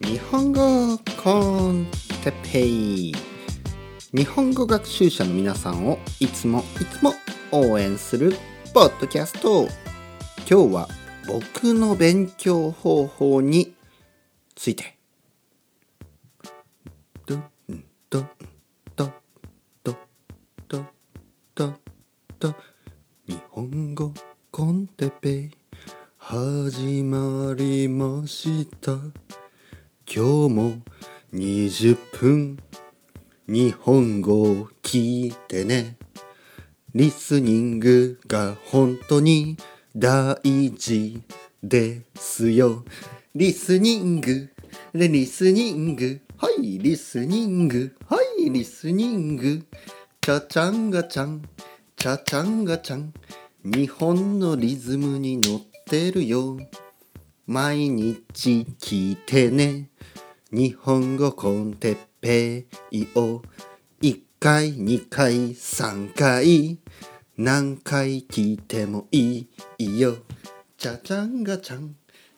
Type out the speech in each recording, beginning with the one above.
日本語コンテペイ。日本語学習者の皆さんをいつもいつも応援するポッドキャスト。今日は僕の勉強方法について。ドンドンドドドドド日本語コンテペイ。始まりました。今日も20分。日本語を聞いてね。リスニングが本当に大事ですよ。リスニング。リスニング。はいリスニング。はいリスニング。チャチャンガチャン。チャチャンガチャン。日本のリズムに乗っててるよ。毎日聞いてね。日本語コンテッペイを。1回2回3回。何回聞いてもいいよ。チャチャンガチャン。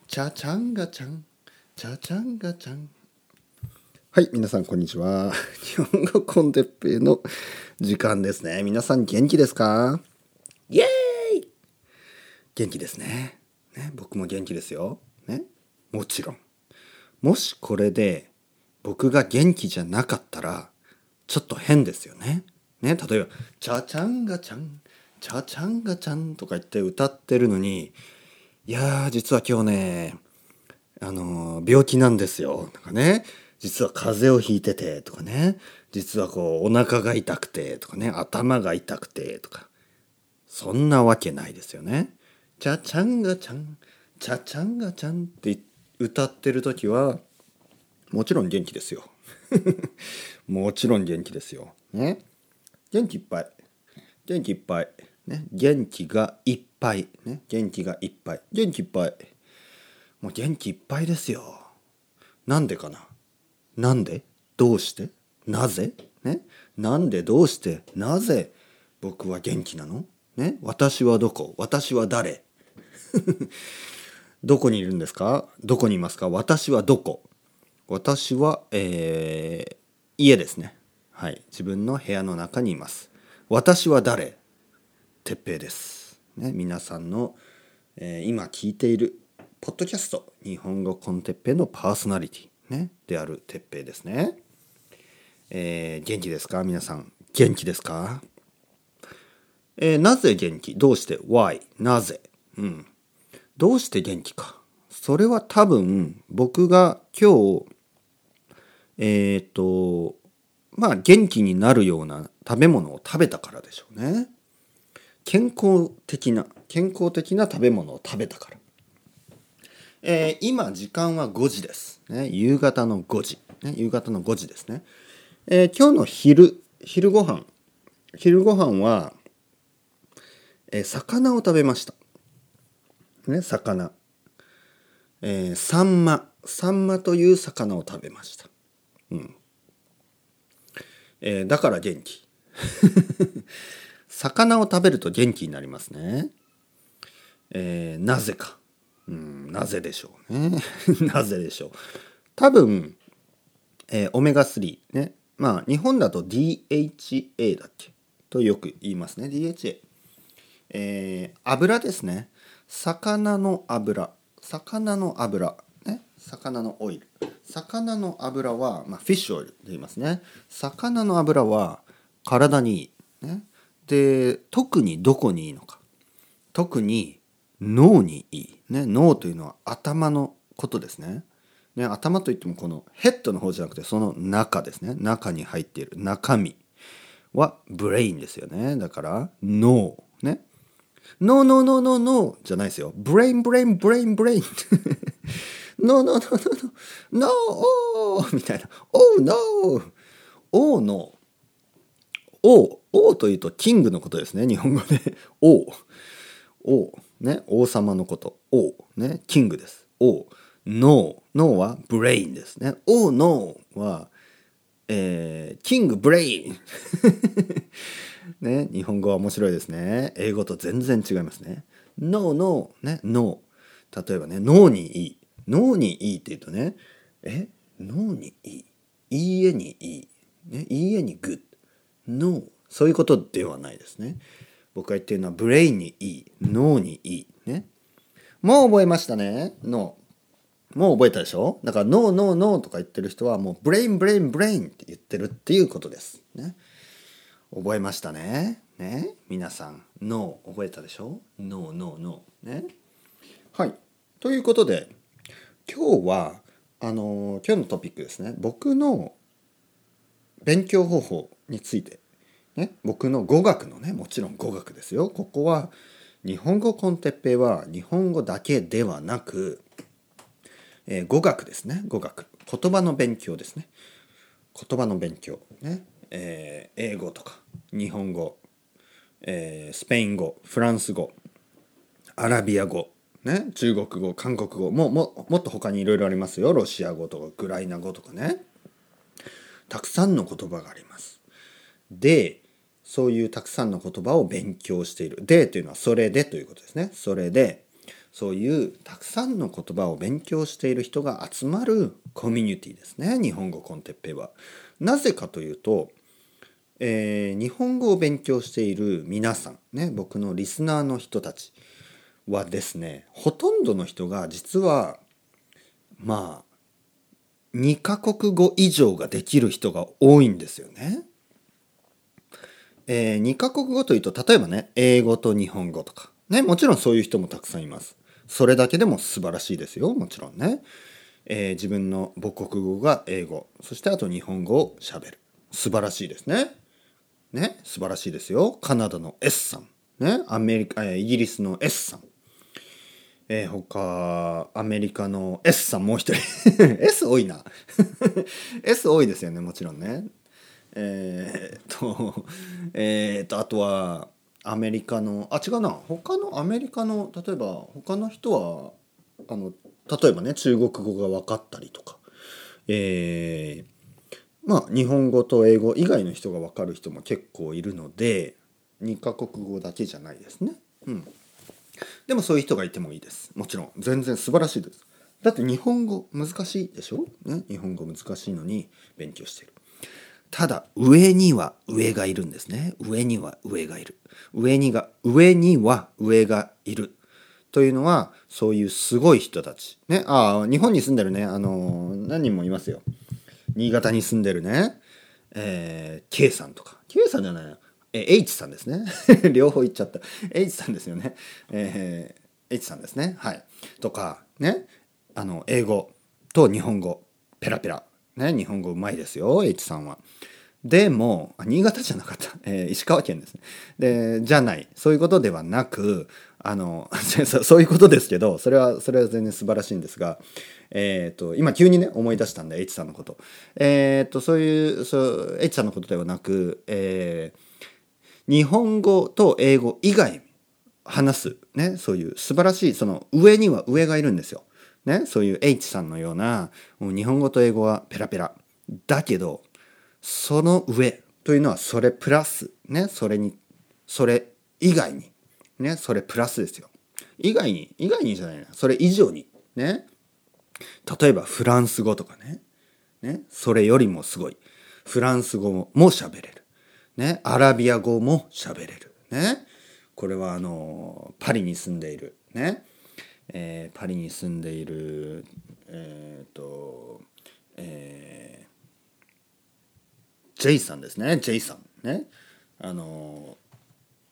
チャチャンガチャン。チャチャンガチャン。はい皆さんこんにちは。日本語コンテッペイの時間ですね。皆さん元気ですか？イエーイ！元気ですね。ね僕も元気ですよ。ね。もちろん。もしこれで僕が元気じゃなかったらちょっと変ですよね。ね。例えば「チャチャンガチャンチャチャンガチャン」とか言って歌ってるのに「いやー実は今日ねあのー病気なんですよ」とかね「実は風邪をひいてて」とかね「実はこうお腹が痛くて」とかね「頭が痛くて」とか。そんなわけないですよね。チャチャンガチャンチャチャンガチャンって歌ってる時はもちろん元気ですよ。もちろん元気ですよ。ね。元気いっぱい。元気いっぱい。ね。元気がいっぱい。ね。元気がいっぱい。元気いっぱい。もう元気いっぱいですよ。なんでかな？なんで？どうして？なぜ？ね。なんでどうして？なぜ僕は元気なの？ね。私はどこ？私は誰？どこにいるんですか？どこにいますか？私はどこ？私は、えー、家ですね。はい。自分の部屋の中にいます。私は誰？てっぺいです。ね。皆さんの、えー今聞いているポッドキャスト日本語コンテッペイのパーソナリティ、ね、であるてっぺいですね。えー元気ですか？皆さん。元気ですか？えーなぜ元気？どうして ?Why? なぜ？うん。どうして元気か。それは多分僕が今日えっ、とまあ元気になるような食べ物を食べたからでしょうね。健康的な健康的な食べ物を食べたから、えー今時間は5時です、ね、夕方の5時、ね、夕方の5時ですね、えー今日の昼昼ご飯。昼ご飯は、えー魚を食べました。ね、魚、えーサンマ。サンマという魚を食べました、うん。えーだから元気。魚を食べると元気になりますね、えーなぜか、うん、なぜでしょうね。なぜでしょう。多分、えーオメガ3ね。まあ日本だと DHA だっけ？とよく言いますね。DHA えー油ですね。魚の油。魚の油。ね。魚のオイル。魚の油は、まあ、フィッシュオイルで言いますね。魚の油は体にいい、ね、で特にどこにいいのか。特に脳にいい、ね、脳というのは頭のことですね。ね。頭といってもこのヘッドの方じゃなくてその中ですね。中に入っている中身は brain ですよね。だから脳。ね。 No no no no no じゃないですよ。 Brain brain brain brain。ノーノーノーノーノーノーオーみたいな。オーノーオーのオーオーというと king のことですね。日本語で。オー王ね。王様のこと。王ね。 King です。王脳脳は brain ですね。王脳はえー king brain ね、日本語は面白いですね。英語と全然違いますね。ノーノーね、ノー。例えばね、脳にいい。脳にいいって言うとねえ脳にいい。いいえにいい、ね、いいえに good脳そういうことではないですね。僕が言ってるのは brain にいい。脳にいい。ね。もう覚えましたね。脳もう覚えたでしょ？だから no no no とか言ってる人はもう brain brain brain って言ってるっていうことです。ね。覚えましたね。ね？皆さん。ノー覚えたでしょ？ノーノーノーね？はい。ということで今日はあの今日のトピックですね。僕の勉強方法について、ね、僕の語学のねもちろん語学ですよ。ここは日本語コンテッペイは日本語だけではなく、えー、語学ですね。語学。言葉の勉強ですね。言葉の勉強。ね、えー、英語とか日本語、えー、スペイン語フランス語アラビア語ね、中国語韓国語もももっと他にいろいろありますよ。ロシア語とかウクライナ語とかね。たくさんの言葉があります。でそういうたくさんの言葉を勉強している。でというのはそれでということですね。それでそういうたくさんの言葉を勉強している人が集まるコミュニティですね。日本語コンテッペイは。なぜかというと、えー、日本語を勉強している皆さんね僕のリスナーの人たちはですねほとんどの人が実はまあ2カ国語以上ができる人が多いんですよね。えー、2カ国語というと例えばね英語と日本語とかねもちろんそういう人もたくさんいます。それだけでも素晴らしいですよもちろんね。えー、自分の母国語が英語そしてあと日本語をしゃべる素晴らしいですね。ね素晴らしいですよ。カナダの S さん。ねアメリカ、イギリスの S さん。えー、他、アメリカの S さんもう一人。S 多いな。S 多いですよね、もちろんね。えー、っと、えー、っと、あとは、アメリカの、あ、違うな、他のアメリカの、例えば、他の人は、あの、例えばね、中国語が分かったりとか、えー、まあ、日本語と英語以外の人が分かる人も結構いるので、2カ国語だけじゃないですね。うん。でもそういう人がいてもいいです。もちろん。全然素晴らしいです。だって日本語難しいでしょ、ね、日本語難しいのに勉強してる。ただ上には上がいるんですね。上には上がいる。上にが上には上がいる。というのはそういうすごい人たち。ね？ああ日本に住んでるね。あの何人もいますよ。新潟に住んでるね。えー、K さんとか。K さんじゃない。え H さんですね。両方言っちゃった。H さんですよね、えー、H さんですね。はい。とかね。あの英語と日本語。ペラペラ。ね日本語うまいですよ H さんは。でも新潟じゃなかった、えー、石川県ですね。でじゃない。そういうことではなくあの そういうことですけどそれはそれは全然素晴らしいんですがえっ、ー、と今急にね思い出したんだ H さんのこと。えっ、ー、とそういうそう H さんのことではなくえー日本語と英語以外話す、ね、そういう素晴らしいその上には上がいるんですよ。ね、そういう H さんのようなもう日本語と英語はペラペラ。だけどその上というのはそれプラスねそれにそれ以外にねそれプラスですよ以外に以外にじゃないなそれ以上にね例えばフランス語とかねねそれよりもすごいフランス語も喋れるね、アラビア語も喋れる。ね。これはあの、パリに住んでいる。ね。えー、パリに住んでいる、えっ、と、えー、ジェイさんですね。ジェイさん。ね。あの、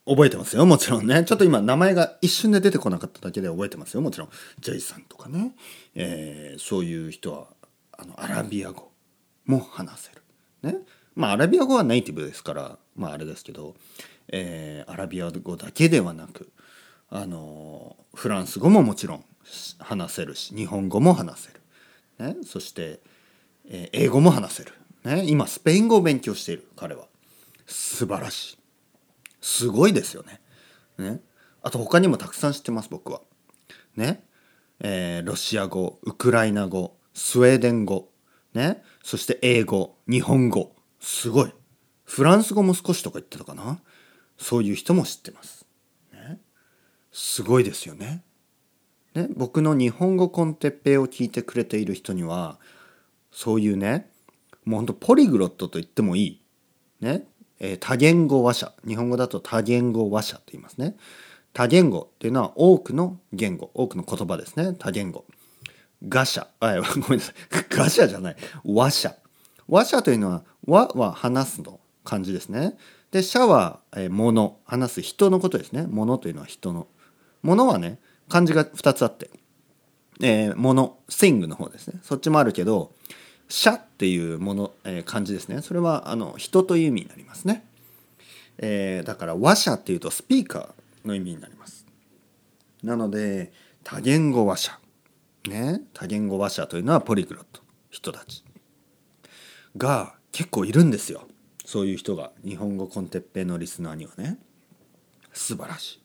覚えてますよ。もちろんね。ちょっと今名前が一瞬で出てこなかっただけで覚えてますよ。もちろん。ジェイさんとかね。えー、そういう人は、あの、アラビア語も話せる。ね。まあアラビア語はネイティブですからまああれですけど、えー、アラビア語だけではなくあのフランス語ももちろん話せるし日本語も話せる、ね、そして、えー、英語も話せる、ね、今スペイン語を勉強している彼は。素晴らしい。すごいですよね。ね。あと他にもたくさん知ってます僕は。ね。えー、ロシア語ウクライナ語スウェーデン語ね。そして英語日本語。すごい。フランス語も少しとか言ってたかな。そういう人も知ってます。ね、すごいですよね。ね、僕の日本語コンテッペイを聞いてくれている人にはそういうねもうほんとポリグロットと言ってもいい、ね？えー、多言語話者。日本語だと多言語話者と言いますね。多言語っていうのは多くの言語。多くの言葉ですね。多言語。ガシャ。あ ごめんなさい。ガシャじゃない。話者。話者というのは和は話すの漢字ですね。で者は、えー、物。話す人のことですね。物というのは人の。物はね漢字が2つあって、えー、物。sing の方ですね。そっちもあるけど者っていうもの、えー、漢字ですね。それはあの人という意味になりますね、えー、だから話者っていうとスピーカーの意味になります。なので多言語話者。ね。多言語話者というのはポリグロット。人たち。が結構いるんですよ。そういう人が日本語コンテッペイのリスナーにはね。素晴らしい。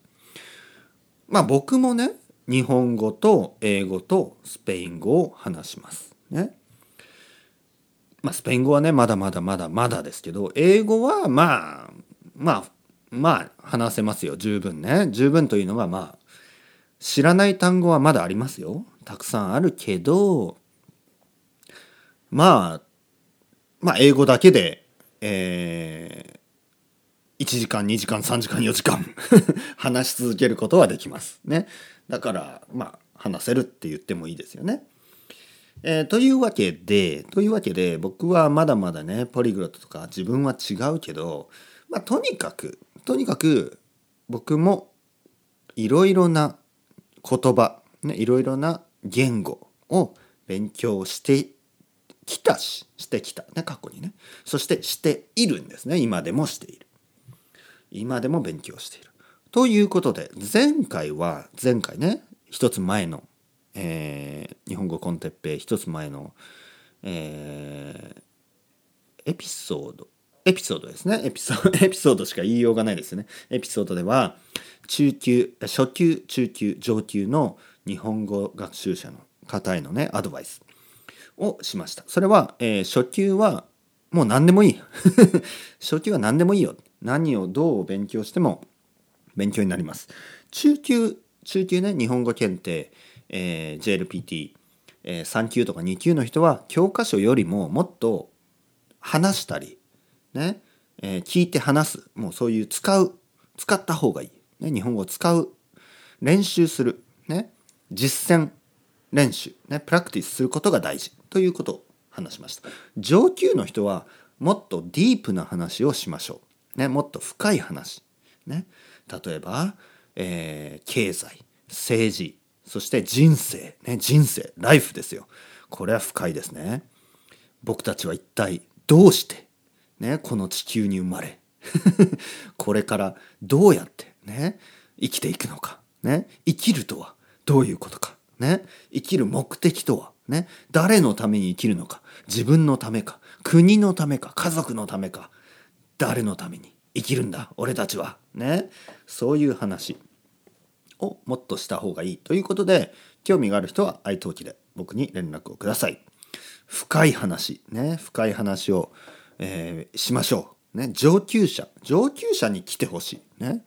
まあ僕もね日本語と英語とスペイン語を話します。ね。まあスペイン語はねまだまだまだまだですけど英語はまあまあまあ話せますよ。十分ね。十分というのはまあ知らない単語はまだありますよ。たくさんあるけどまあまあ英語だけでえー、1時間2時間3時間4時間 話し続けることはできます。ね。だからまあ話せるって言ってもいいですよね。えー、というわけでというわけで僕はまだまだねポリグロットとか自分は違うけど、まあ、とにかくとにかく僕もいろいろな言葉、ね、いろいろな言語を勉強してきたししてきた。ね過去にね。そしてしているんですね。今でもしている。今でも勉強している。ということで前回は前回ね一つ前の、えー、日本語コンテッペイ一つ前の、えー、エピソード。エピソードですね。エピソード しか言いようがないですね。エピソードでは中級初級中級上級の日本語学習者の方へのねアドバイスをしました。それは、えー、初級はもう何でもいい。初級は何でもいいよ。何をどう勉強しても勉強になります。中級中級ね日本語検定、えー、JLPT、えー、3級とか2級の人は教科書よりももっと話したりね、えー、聞いて話す。もうそういう使う使った方がいい。ね、日本語を使う。練習する、ね、実践練習、ね、プラクティスすることが大事。ということを話しました。上級の人はもっとディープな話をしましょう、ね、もっと深い話、ね、例えば、えー、経済政治。そして人生、ね、人生ライフですよ。これは深いですね。僕たちは一体どうして、ね、この地球に生まれ これからどうやってね、生きていくのか、ね、生きるとはどういうことか、ね、生きる目的とは、ね、誰のために生きるのか、自分のためか、国のためか、家族のためか、誰のために生きるんだ、俺たちは、ね、そういう話。をもっとした方がいいということで、興味がある人は愛登記で僕に連絡をください。深い話、ね、深い話を、えー、しましょう。ね、上級者、上級者に来てほしい。ね。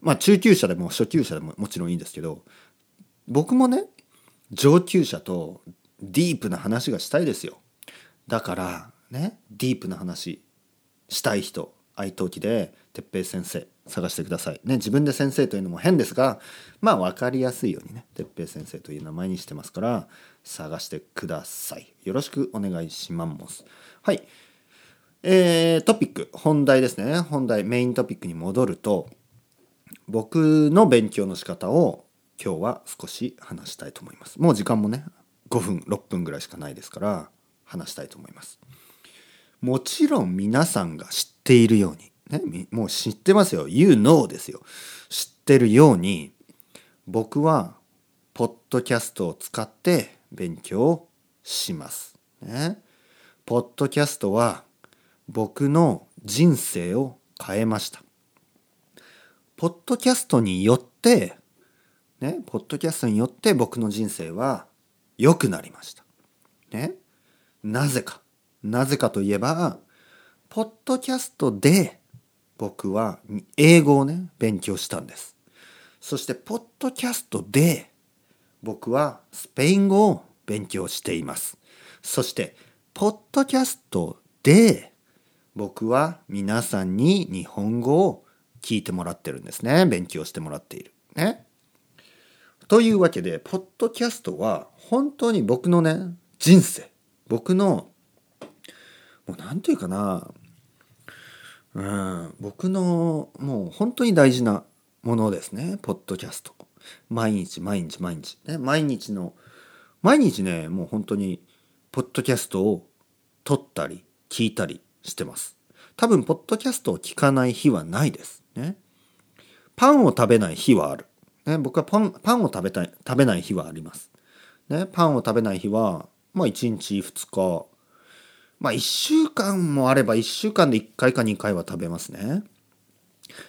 まあ中級者でも初級者でももちろんいいんですけど僕もね上級者とディープな話がしたいですよだからねディープな話したい人愛登記で哲平先生探してください。ね自分で先生というのも変ですがまあ分かりやすいようにね哲平先生という名前にしてますから探してください。よろしくお願いします。はい。えー、トピック。本題ですね。本題メイントピックに戻ると僕の勉強の仕方を今日は少し話したいと思います。もう時間もね5分6分ぐらいしかないですから話したいと思います。もちろん皆さんが知っているように、ね、もう知ってますよ。You know ですよ。知ってるように僕はポッドキャストを使って勉強します。ね。ポッドキャストは僕の人生を変えました。ポッドキャストによって、ね、ポッドキャストによって僕の人生は良くなりました。ね。なぜか。なぜかといえば、ポッドキャストで僕は英語をね、勉強したんです。そして、ポッドキャストで僕はスペイン語を勉強しています。そしてポッドキャストで僕は皆さんに日本語を聞いてもらってるんですね。勉強してもらっている。ね。というわけでポッドキャストは本当に僕のね人生。僕のもう何て言うかな。うん。僕のもう本当に大事なものですね。ポッドキャスト。毎日毎日毎日。ね毎日の毎日ねもう本当にポッドキャストを撮ったり聞いたりしてます。多分ポッドキャストを聞かない日はないです。ね。パンを食べない日はある、ね、僕はパンパンを食べたい食べない日はあります、ね、パンを食べない日はまあ1日2日まあ1週間もあれば1週間で1回か2回は食べますね。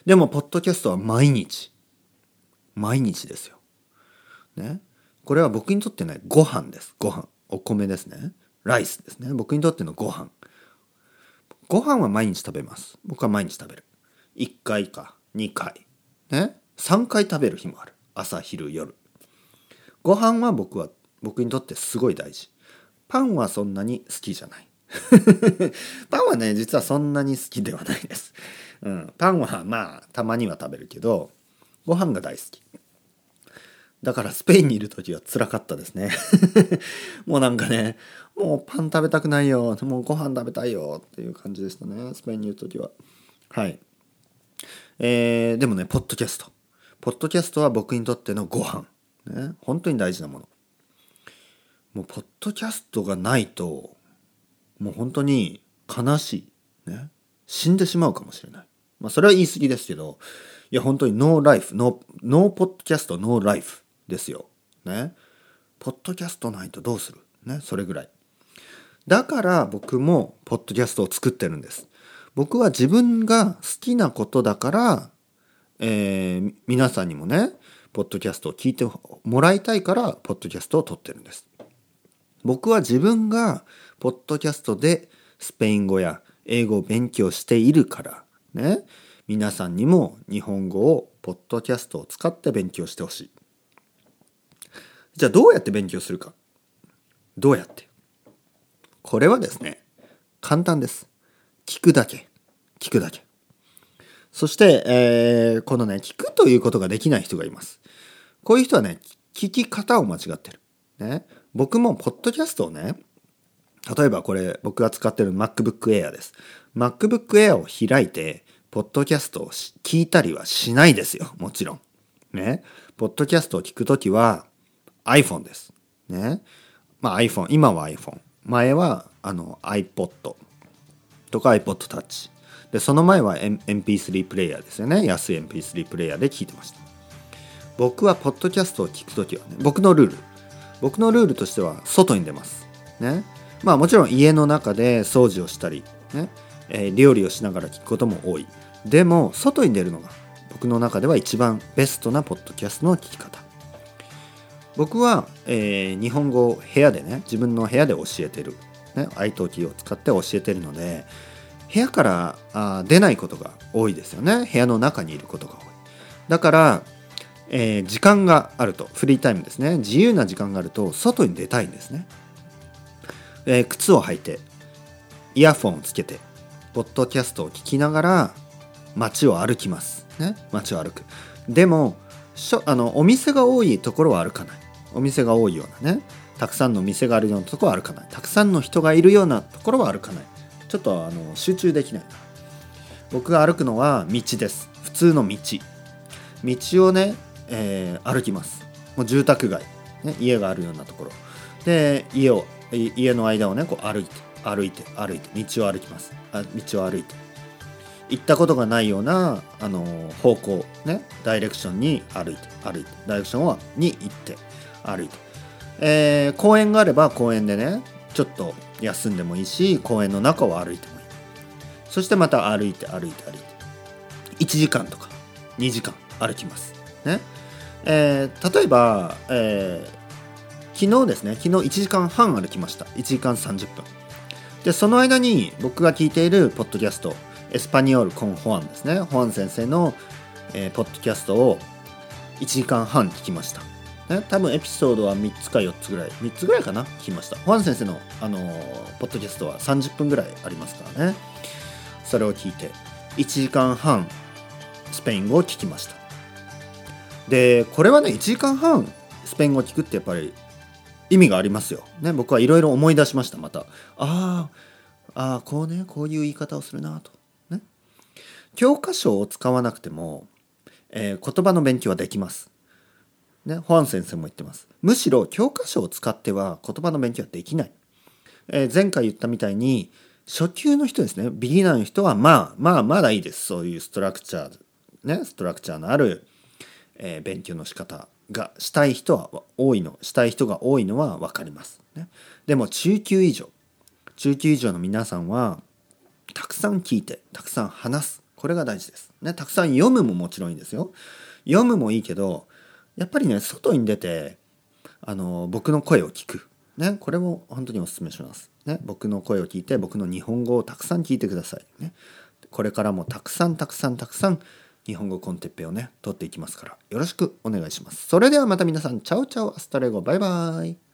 でもポッドキャストは毎日。毎日ですよ。ね。これは僕にとってねご飯です。ご飯。お米ですね。ライスですね。僕にとってのご飯。ご飯は毎日食べます。僕は毎日食べる。1回か2回。ね。3回食べる日もある。朝昼夜。ご飯は僕は僕にとってすごい大事。パンはそんなに好きじゃない。パンはね実はそんなに好きではないです、うん、パンはまあたまには食べるけどご飯が大好き。だからスペインにいる時は辛かったですね。もうなんかねもうパン食べたくないよ。もうご飯食べたいよっていう感じでしたね。スペインにいる時は。はい。えー、でもねポッドキャスト。ポッドキャストは僕にとってのご飯。ね。本当に大事なもの。もうポッドキャストがないともう本当に悲しいね死んでしまうかもしれないまあそれは言い過ぎですけどいや本当にノーライフノーノーポッドキャストノーライフですよ。ね。ポッドキャストないとどうする？ね。それぐらい。だから僕もポッドキャストを作ってるんです。僕は自分が好きなことだから、えー、皆さんにもね、ポッドキャストを聞いてもらいたいから、ポッドキャストを撮ってるんです。僕は自分がポッドキャストでスペイン語や英語を勉強しているから。ね。皆さんにも日本語をポッドキャストを使って勉強してほしい。じゃあどうやって勉強するか？どうやって？これはですね簡単です。聞くだけ。聞くだけ。そして、えー、このね聞くということができない人がいます。こういう人はね聞き方を間違ってる。ね。僕もポッドキャストをね例えばこれ僕が使ってる MacBook Air です MacBook Air を開いてポッドキャストを聞いたりはしないですよもちろんねポッドキャストを聞くときは iPhone です。ね。まあ iPhone、今は iPhone。前はあの iPod とか iPod Touch。で、その前は、MP3 プレイヤーですよね。安い MP3 プレイヤーで聞いてました。僕はポッドキャストを聞くときはね、僕のルール。僕のルールとしては外に出ます。ね。まあもちろん家の中で掃除をしたり、ね。えー、料理をしながら聞くことも多い。でも、外に出るのが僕の中では一番ベストなポッドキャストの聞き方。僕は、えー、日本語を部屋でね自分の部屋で教えてる、ね、italk を使って教えてるので部屋からあ出ないことが多いですよね部屋の中にいることが多いだから、えー、時間があるとフリータイムですね自由な時間があると外に出たいんですね、えー、靴を履いてイヤフォンをつけてポッドキャストを聞きながら街を歩きます。ね？街を歩く。でもしょあのお店が多いところは歩かない。お店が多いようなね。たくさんの店があるようなところは歩かない。たくさんの人がいるようなところは歩かない。ちょっとあの集中できない。僕が歩くのは道です。普通の道。道をね、えー、歩きます。もう住宅街、ね、家があるようなところ。で家を家の間をねこう歩いて歩いて歩いて道を歩きます。あ道を歩いて。行ったことがないようなあの方向ねダイレクションに歩いて歩いて。ダイレクションに行って歩いて、えー、公園があれば公園でねちょっと休んでもいいし公園の中を歩いてもいい。そしてまた歩いて歩いて歩いて。1時間とか2時間歩きます。ね。えー、例えば、えー、昨日ですね昨日1時間半歩きました。1時間30分。でその間に僕が聞いているポッドキャストエスパニオール・コン・ホアンですね。ホアン先生の、えー、ポッドキャストを1時間半聞きました、ね、多分エピソードは3つか4つぐらい3つぐらいかな？聞きました。ホアン先生の、あのーポッドキャストは30分ぐらいありますからね。それを聞いて1時間半スペイン語を聞きました。でこれはね1時間半スペイン語を聞くってやっぱり意味がありますよ、ね、僕はいろいろ思い出しましたまた。ああこうねこういう言い方をするなと。ね。教科書を使わなくても、えー言葉の勉強はできます。ね、ホアン先生も言ってます。むしろ教科書を使っては言葉の勉強はできない、えー前回言ったみたいに初級の人ですね。ビギナーの人はまあまあまだいいです。そういうストラクチャーねストラクチャーのある、えー勉強の仕方。がしたい人は多いのしたい人が多いのは分かります、ね、でも中級以上中級以上の皆さんはたくさん聞いてたくさん話す。これが大事です、ね、たくさん読むももちろんいいですよ。読むもいいけどやっぱりね外に出てあの僕の声を聞く、ね、これも本当にお勧めします、ね、僕の声を聞いて僕の日本語をたくさん聞いてください、ね、これからもたくさんたくさんたくさん日本語コンテンツをね取っていきますからよろしくお願いします。それではまた皆さんチャオチャオ hasta luego バイバイ。